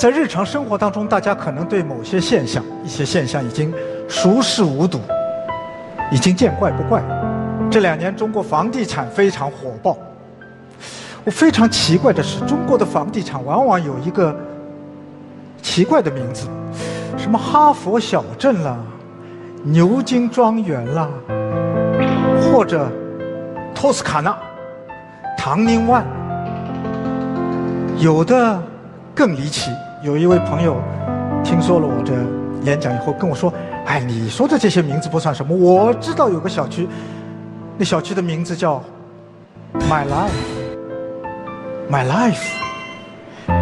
在日常生活当中，大家可能对某些现象、一些现象已经熟视无睹，已经见怪不怪。这两年中国房地产非常火爆。我非常奇怪的是，中国的房地产往往有一个奇怪的名字，什么哈佛小镇啦、牛津庄园啦，或者托斯卡纳、唐宁湾，有的更离奇。有一位朋友听说了我的演讲以后跟我说：“哎，你说的这些名字不算什么，我知道有个小区，那小区的名字叫 My Life。” My life，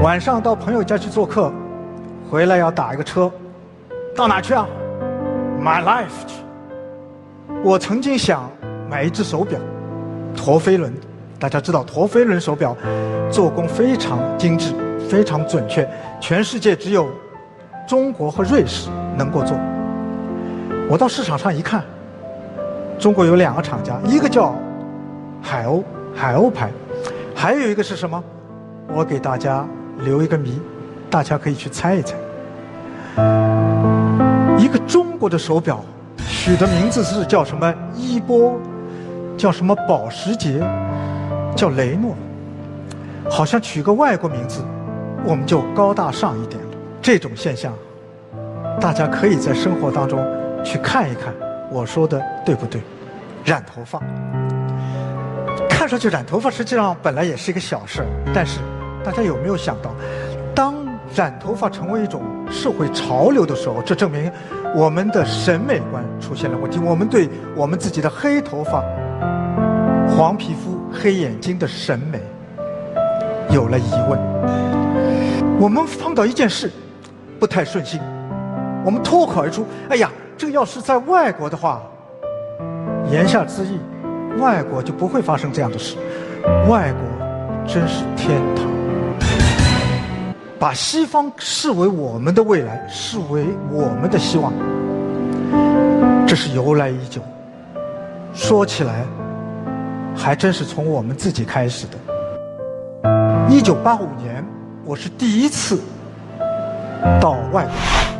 晚上到朋友家去做客，回来要打一个车，到哪去啊？My life 去。我曾经想买一只手表，陀飞轮，大家知道陀飞轮手表做工非常精致，非常准确，全世界只有中国和瑞士能够做。我到市场上一看，中国有两个厂家，一个叫海鸥，海鸥牌。还有一个是什么？我给大家留一个谜，大家可以去猜一猜。一个中国的手表，取的名字是叫什么？依波，叫什么保时捷，叫雷诺。好像取个外国名字，我们就高大上一点了。这种现象，大家可以在生活当中去看一看，我说的对不对？染头发。看上去染头发实际上本来也是一个小事但是大家有没有想到，当染头发成为一种社会潮流的时候，这证明我们的审美观出现了问题。我们对我们自己的黑头发、黄皮肤、黑眼睛的审美有了疑问。我们碰到一件事不太顺心，我们脱口而出：“哎呀，这要是在外国的话，言下之意。”外国就不会发生这样的事，外国真是天堂。把西方视为我们的未来，视为我们的希望，这是由来已久。说起来，还真是从我们自己开始的。一九八五年，我是第一次到外国，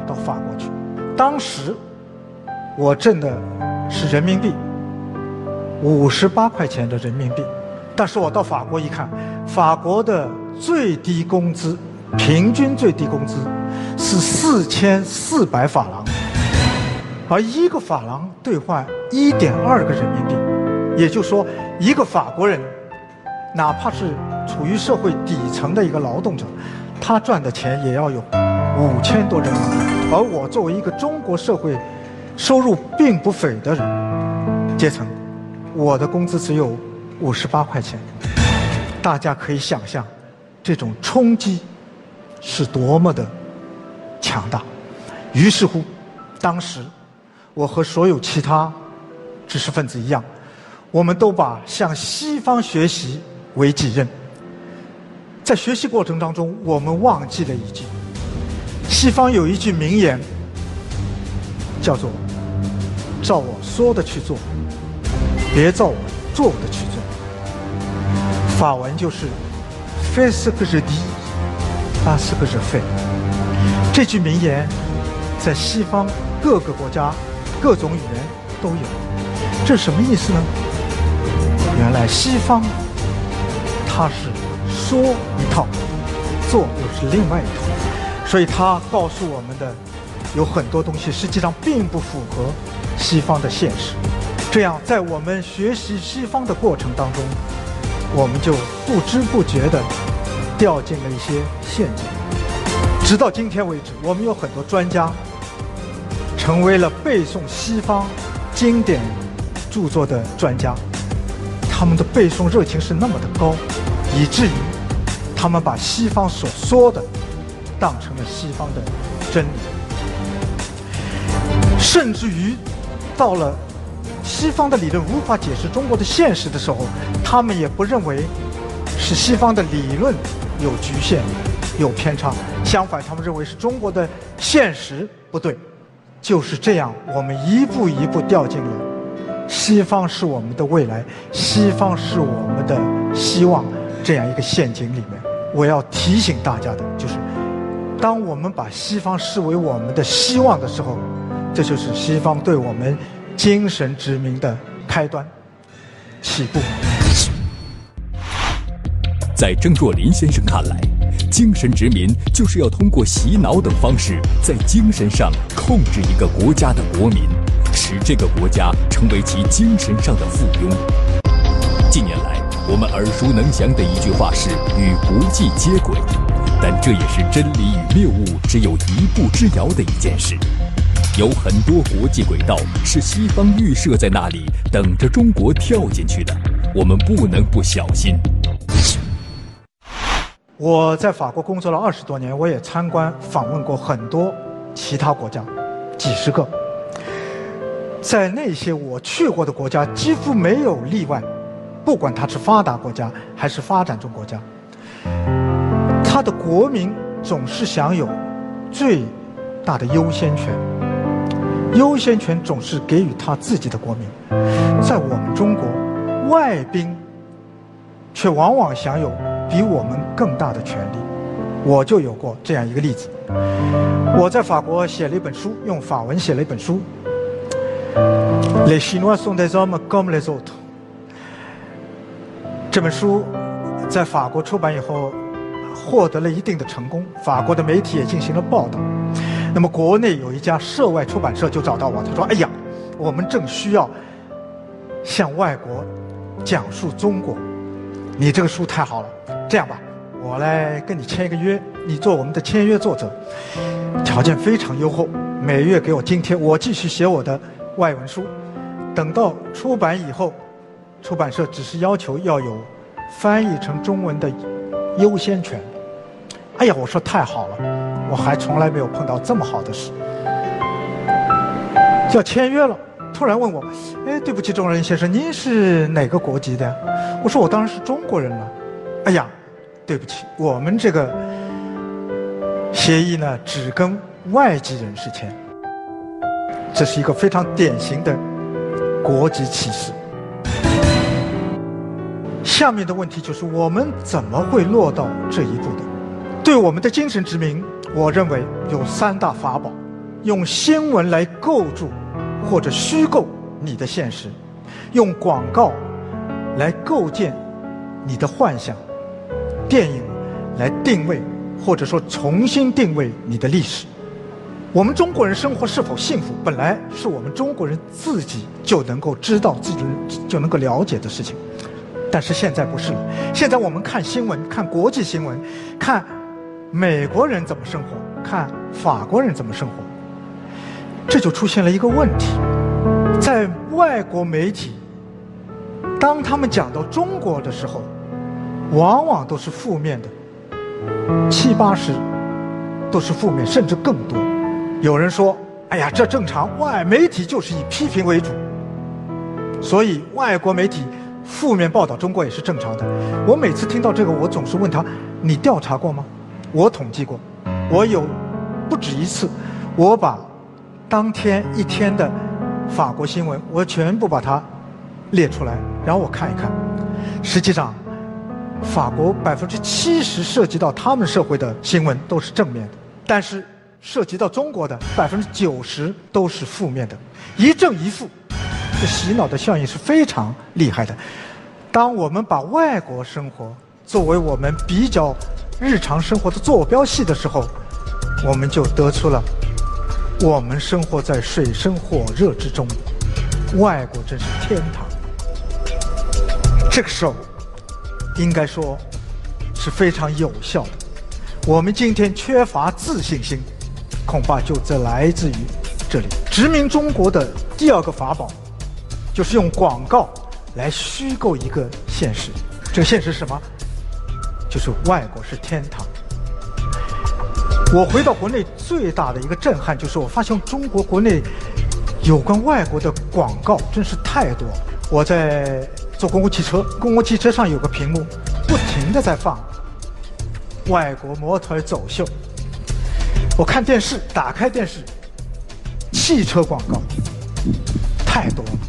到法国去。当时我挣的是人民币。五十八块钱的人民币，但是我到法国一看，法国的最低工资，平均最低工资是四千四百法郎，而一个法郎兑换一点二个人民币，也就是说，一个法国人，哪怕是处于社会底层的一个劳动者，他赚的钱也要有五千多人民币，而我作为一个中国社会收入并不菲的人阶层。我的工资只有五十八块钱，大家可以想象，这种冲击是多么的强大。于是乎，当时我和所有其他知识分子一样，我们都把向西方学习为己任。在学习过程当中，我们忘记了一句：西方有一句名言，叫做“照我说的去做”。别照我做的去做。法文就是 “fais ce que je dis, pas ce que je fais”。这句名言在西方各个国家、各种语言都有。这什么意思呢？原来西方它是说一套，做又是另外一套，所以他告诉我们的有很多东西实际上并不符合西方的现实。这样，在我们学习西方的过程当中，我们就不知不觉地掉进了一些陷阱。直到今天为止，我们有很多专家成为了背诵西方经典著作的专家，他们的背诵热情是那么的高，以至于他们把西方所说的当成了西方的真理，甚至于到了。西方的理论无法解释中国的现实的时候，他们也不认为是西方的理论有局限、有偏差。相反，他们认为是中国的现实不对。就是这样，我们一步一步掉进了西方是我们的未来、西方是我们的希望这样一个陷阱里面。我要提醒大家的就是，当我们把西方视为我们的希望的时候，这就是西方对我们精神殖民的开端、起步。在郑若琳先生看来，精神殖民就是要通过洗脑等方式，在精神上控制一个国家的国民，使这个国家成为其精神上的附庸。近年来，我们耳熟能详的一句话是“与国际接轨”，但这也是真理与谬误只有一步之遥的一件事。有很多国际轨道是西方预设在那里，等着中国跳进去的，我们不能不小心。我在法国工作了二十多年，我也参观访问过很多其他国家，几十个。在那些我去过的国家，几乎没有例外，不管它是发达国家还是发展中国家，他的国民总是享有最大的优先权，优先权总是给予他自己的国民。在我们中国，外宾却往往享有。比我们更大的权利，我就有过这样一个例子。我在法国写了一本书，用法文写了一本书。这本书在法国出版以后，获得了一定的成功，法国的媒体也进行了报道。那么国内有一家涉外出版社就找到我，他说：“哎呀，我们正需要向外国讲述中国，你这个书太好了。”这样吧，我来跟你签一个约，你做我们的签约作者，条件非常优厚，每月给我津贴，我继续写我的外文书。等到出版以后，出版社只是要求要有翻译成中文的优先权。哎呀，我说太好了，我还从来没有碰到这么好的事。要签约了，突然问我，哎，对不起，钟仁先生，您是哪个国籍的？我说我当然是中国人了。哎呀。对不起，我们这个协议呢，只跟外籍人士签，这是一个非常典型的国籍歧视。下面的问题就是，我们怎么会落到这一步的？对我们的精神殖民，我认为有三大法宝：用新闻来构筑或者虚构你的现实，用广告来构建你的幻想。电影来定位，或者说重新定位你的历史。我们中国人生活是否幸福，本来是我们中国人自己就能够知道、自己就能够了解的事情。但是现在不是了。现在我们看新闻，看国际新闻，看美国人怎么生活，看法国人怎么生活，这就出现了一个问题：在外国媒体，当他们讲到中国的时候。往往都是负面的，七八十都是负面，甚至更多。有人说：“哎呀，这正常，外媒体就是以批评为主，所以外国媒体负面报道中国也是正常的。”我每次听到这个，我总是问他：“你调查过吗？”我统计过，我有不止一次，我把当天一天的法国新闻，我全部把它列出来，然后我看一看，实际上。法国百分之七十涉及到他们社会的新闻都是正面的，但是涉及到中国的百分之九十都是负面的，一正一负，这洗脑的效应是非常厉害的。当我们把外国生活作为我们比较日常生活的坐标系的时候，我们就得出了我们生活在水深火热之中，外国真是天堂。这个时候。应该说是非常有效的。我们今天缺乏自信心，恐怕就这来自于这里。殖民中国的第二个法宝，就是用广告来虚构一个现实。这个现实是什么？就是外国是天堂。我回到国内最大的一个震撼，就是我发现中国国内有关外国的广告真是太多。我在。坐公共汽车，公共汽车上有个屏幕，不停的在放外国模特走秀。我看电视，打开电视，汽车广告太多了。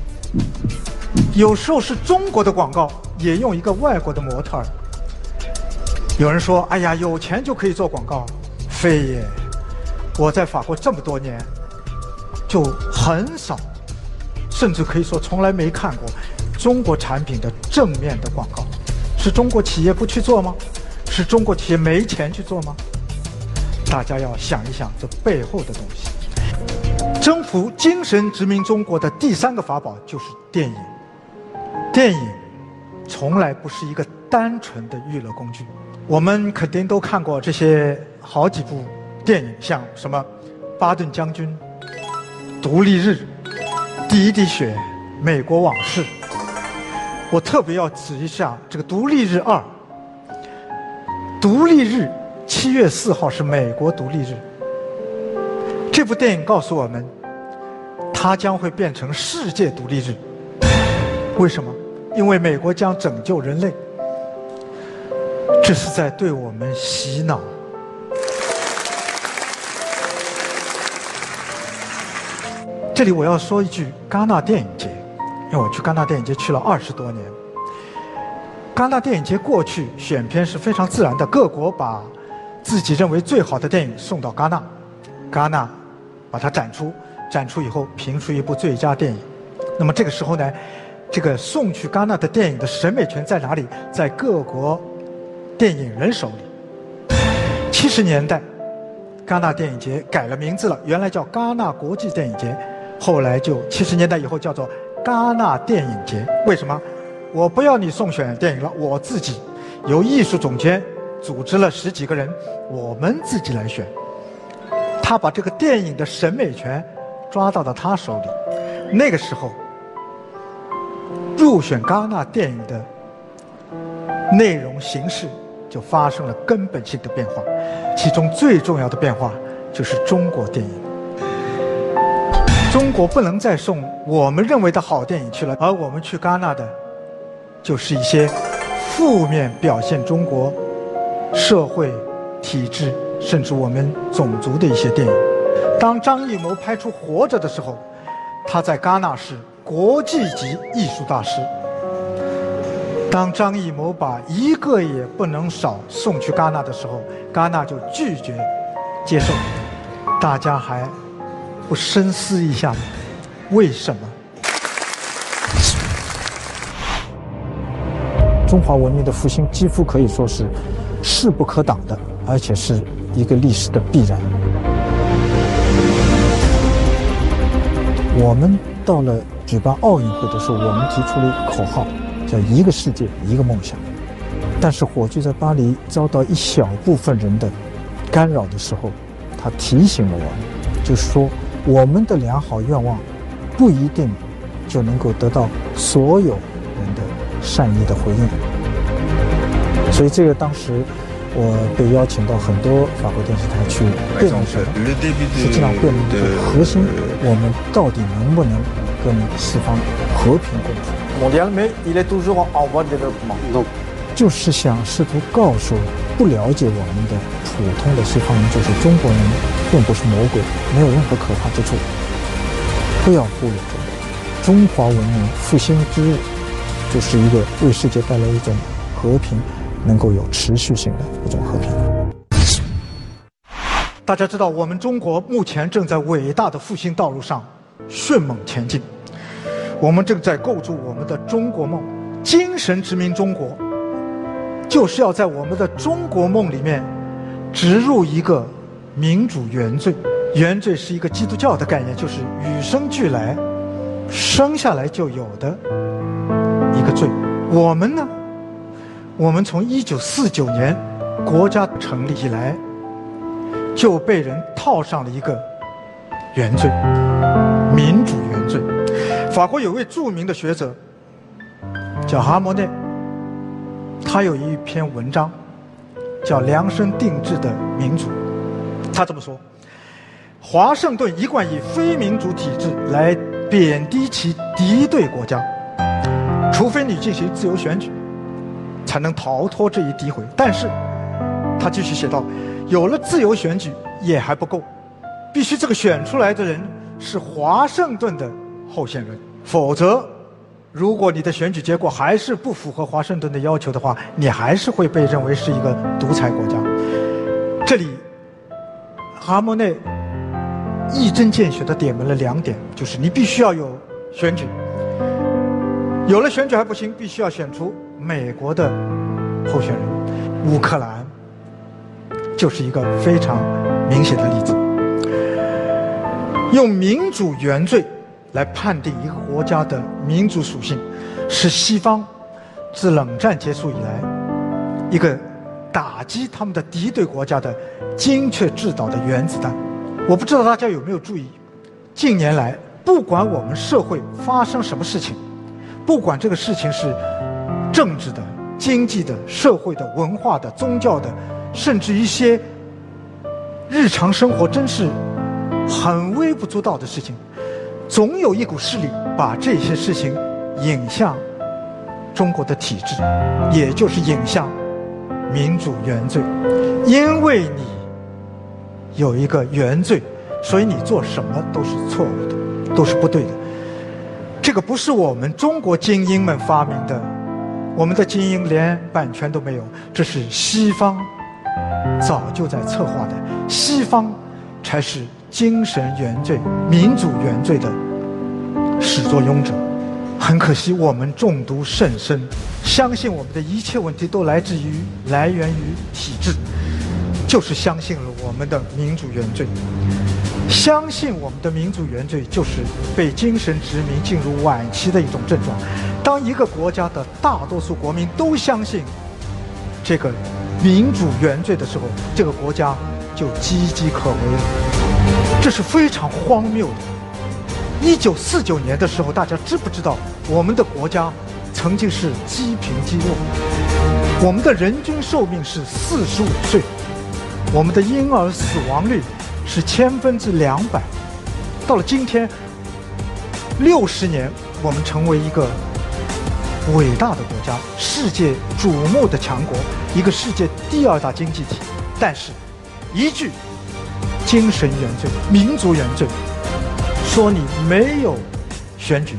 有时候是中国的广告，也用一个外国的模特儿。有人说：“哎呀，有钱就可以做广告。”非也。我在法国这么多年，就很少，甚至可以说从来没看过中国产品的正面的广告。是中国企业不去做吗？是中国企业没钱去做吗？大家要想一想这背后的东西。征服精神殖民中国的第三个法宝就是电影。电影从来不是一个单纯的娱乐工具。我们肯定都看过这些好几部。电影像什么《巴顿将军》《独立日》《第一滴血》《美国往事》，我特别要指一下这个《独立日二》。独立日七月四号是美国独立日。这部电影告诉我们，它将会变成世界独立日。为什么？因为美国将拯救人类。这是在对我们洗脑。这里我要说一句，戛纳电影节，因为我去戛纳电影节去了二十多年。戛纳电影节过去选片是非常自然的，各国把自己认为最好的电影送到戛纳，戛纳把它展出，展出以后评出一部最佳电影。那么这个时候呢，这个送去戛纳的电影的审美权在哪里？在各国电影人手里。七十年代，戛纳电影节改了名字了，原来叫戛纳国际电影节。后来就七十年代以后叫做戛纳电影节，为什么？我不要你送选电影了，我自己由艺术总监组织了十几个人，我们自己来选。他把这个电影的审美权抓到了他手里。那个时候，入选戛纳电影的内容形式就发生了根本性的变化，其中最重要的变化就是中国电影。中国不能再送我们认为的好电影去了，而我们去戛纳的，就是一些负面表现中国社会体制甚至我们种族的一些电影。当张艺谋拍出《活着》的时候，他在戛纳是国际级艺术大师。当张艺谋把一个也不能少送去戛纳的时候，戛纳就拒绝接受。大家还。不深思一下吗？为什么？中华文明的复兴几乎可以说是势不可挡的，而且是一个历史的必然。我们到了举办奥运会的时候，我们提出了一个口号，叫“一个世界，一个梦想”。但是火炬在巴黎遭到一小部分人的干扰的时候，他提醒了我们，就是说。我们的良好愿望不一定就能够得到所有人的善意的回应，所以这个当时我被邀请到很多法国电视台去辩论什么，实际上辩论的核心，我们到底能不能跟西方和平共处？就是想试图告诉不了解我们的普通的西方人，就是中国人并不是魔鬼，没有任何可怕之处。不要忽略中国，中华文明复兴之日，就是一个为世界带来一种和平，能够有持续性的一种和平。大家知道，我们中国目前正在伟大的复兴道路上迅猛前进，我们正在构筑我们的中国梦，精神殖民中国。就是要在我们的中国梦里面植入一个民主原罪。原罪是一个基督教的概念，就是与生俱来、生下来就有的一个罪。我们呢，我们从一九四九年国家成立以来就被人套上了一个原罪——民主原罪。法国有位著名的学者叫哈莫内。他有一篇文章，叫《量身定制的民主》。他这么说：华盛顿一贯以非民主体制来贬低其敌对国家，除非你进行自由选举，才能逃脱这一诋毁。但是，他继续写道：有了自由选举也还不够，必须这个选出来的人是华盛顿的候选人，否则。如果你的选举结果还是不符合华盛顿的要求的话，你还是会被认为是一个独裁国家。这里哈莫内一针见血地点明了两点，就是你必须要有选举，有了选举还不行，必须要选出美国的候选人。乌克兰就是一个非常明显的例子，用民主原罪来判定一个国家的民族属性，是西方自冷战结束以来一个打击他们的敌对国家的精确制导的原子弹。我不知道大家有没有注意，近年来不管我们社会发生什么事情，不管这个事情是政治的、经济的、社会的、文化的、宗教的，甚至一些日常生活真是很微不足道的事情，总有一股势力把这些事情引向中国的体制，也就是引向民主原罪，因为你。有一个原罪，所以你做什么都是错误的，都是不对的。这个不是我们中国精英们发明的，我们的精英连版权都没有，这是西方早就在策划的。西方才是精神原罪、民主原罪的始作俑者。很可惜，我们中毒甚深，相信我们的一切问题都来自于来源于体制。就是相信了我们的民主原罪，相信我们的民主原罪就是被精神殖民进入晚期的一种症状。当一个国家的大多数国民都相信这个民主原罪的时候，这个国家就岌岌可危了。这是非常荒谬的。一九四九年的时候，大家知不知道我们的国家曾经是积贫积弱？我们的人均寿命是四十五岁。我们的婴儿死亡率是千分之两百，到了今天，六十年，我们成为一个伟大的国家，世界瞩目的强国，一个世界第二大经济体。但是，一句精神原罪、民族原罪，说你没有选举，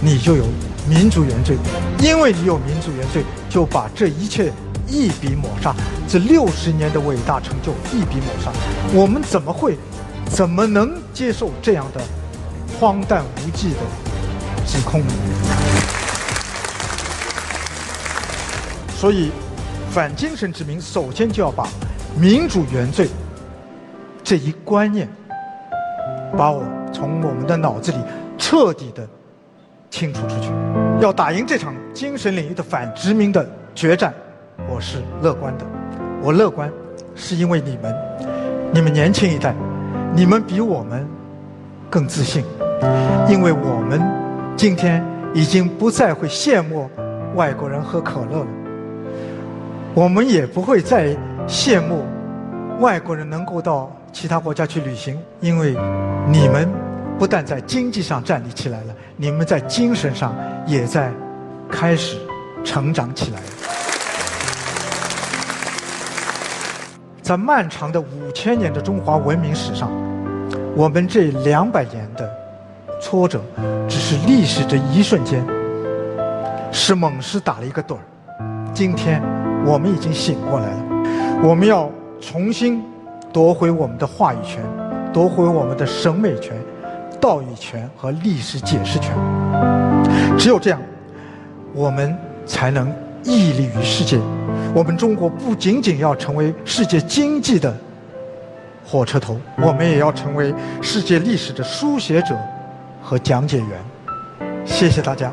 你就有民族原罪，因为你有民族原罪，就把这一切。一笔抹杀这六十年的伟大成就，一笔抹杀，我们怎么会，怎么能接受这样的荒诞无稽的指控呢？所以，反精神殖民首先就要把民主原罪这一观念，把我从我们的脑子里彻底的清除出去，要打赢这场精神领域的反殖民的决战。我是乐观的，我乐观，是因为你们，你们年轻一代，你们比我们更自信，因为我们今天已经不再会羡慕外国人喝可乐了，我们也不会再羡慕外国人能够到其他国家去旅行，因为你们不但在经济上站立起来了，你们在精神上也在开始成长起来了。在漫长的五千年的中华文明史上，我们这两百年的挫折，只是历史这一瞬间，是猛狮打了一个盹儿。今天我们已经醒过来了，我们要重新夺回我们的话语权，夺回我们的审美权、道义权和历史解释权。只有这样，我们才能屹立于世界。我们中国不仅仅要成为世界经济的火车头，我们也要成为世界历史的书写者和讲解员。谢谢大家。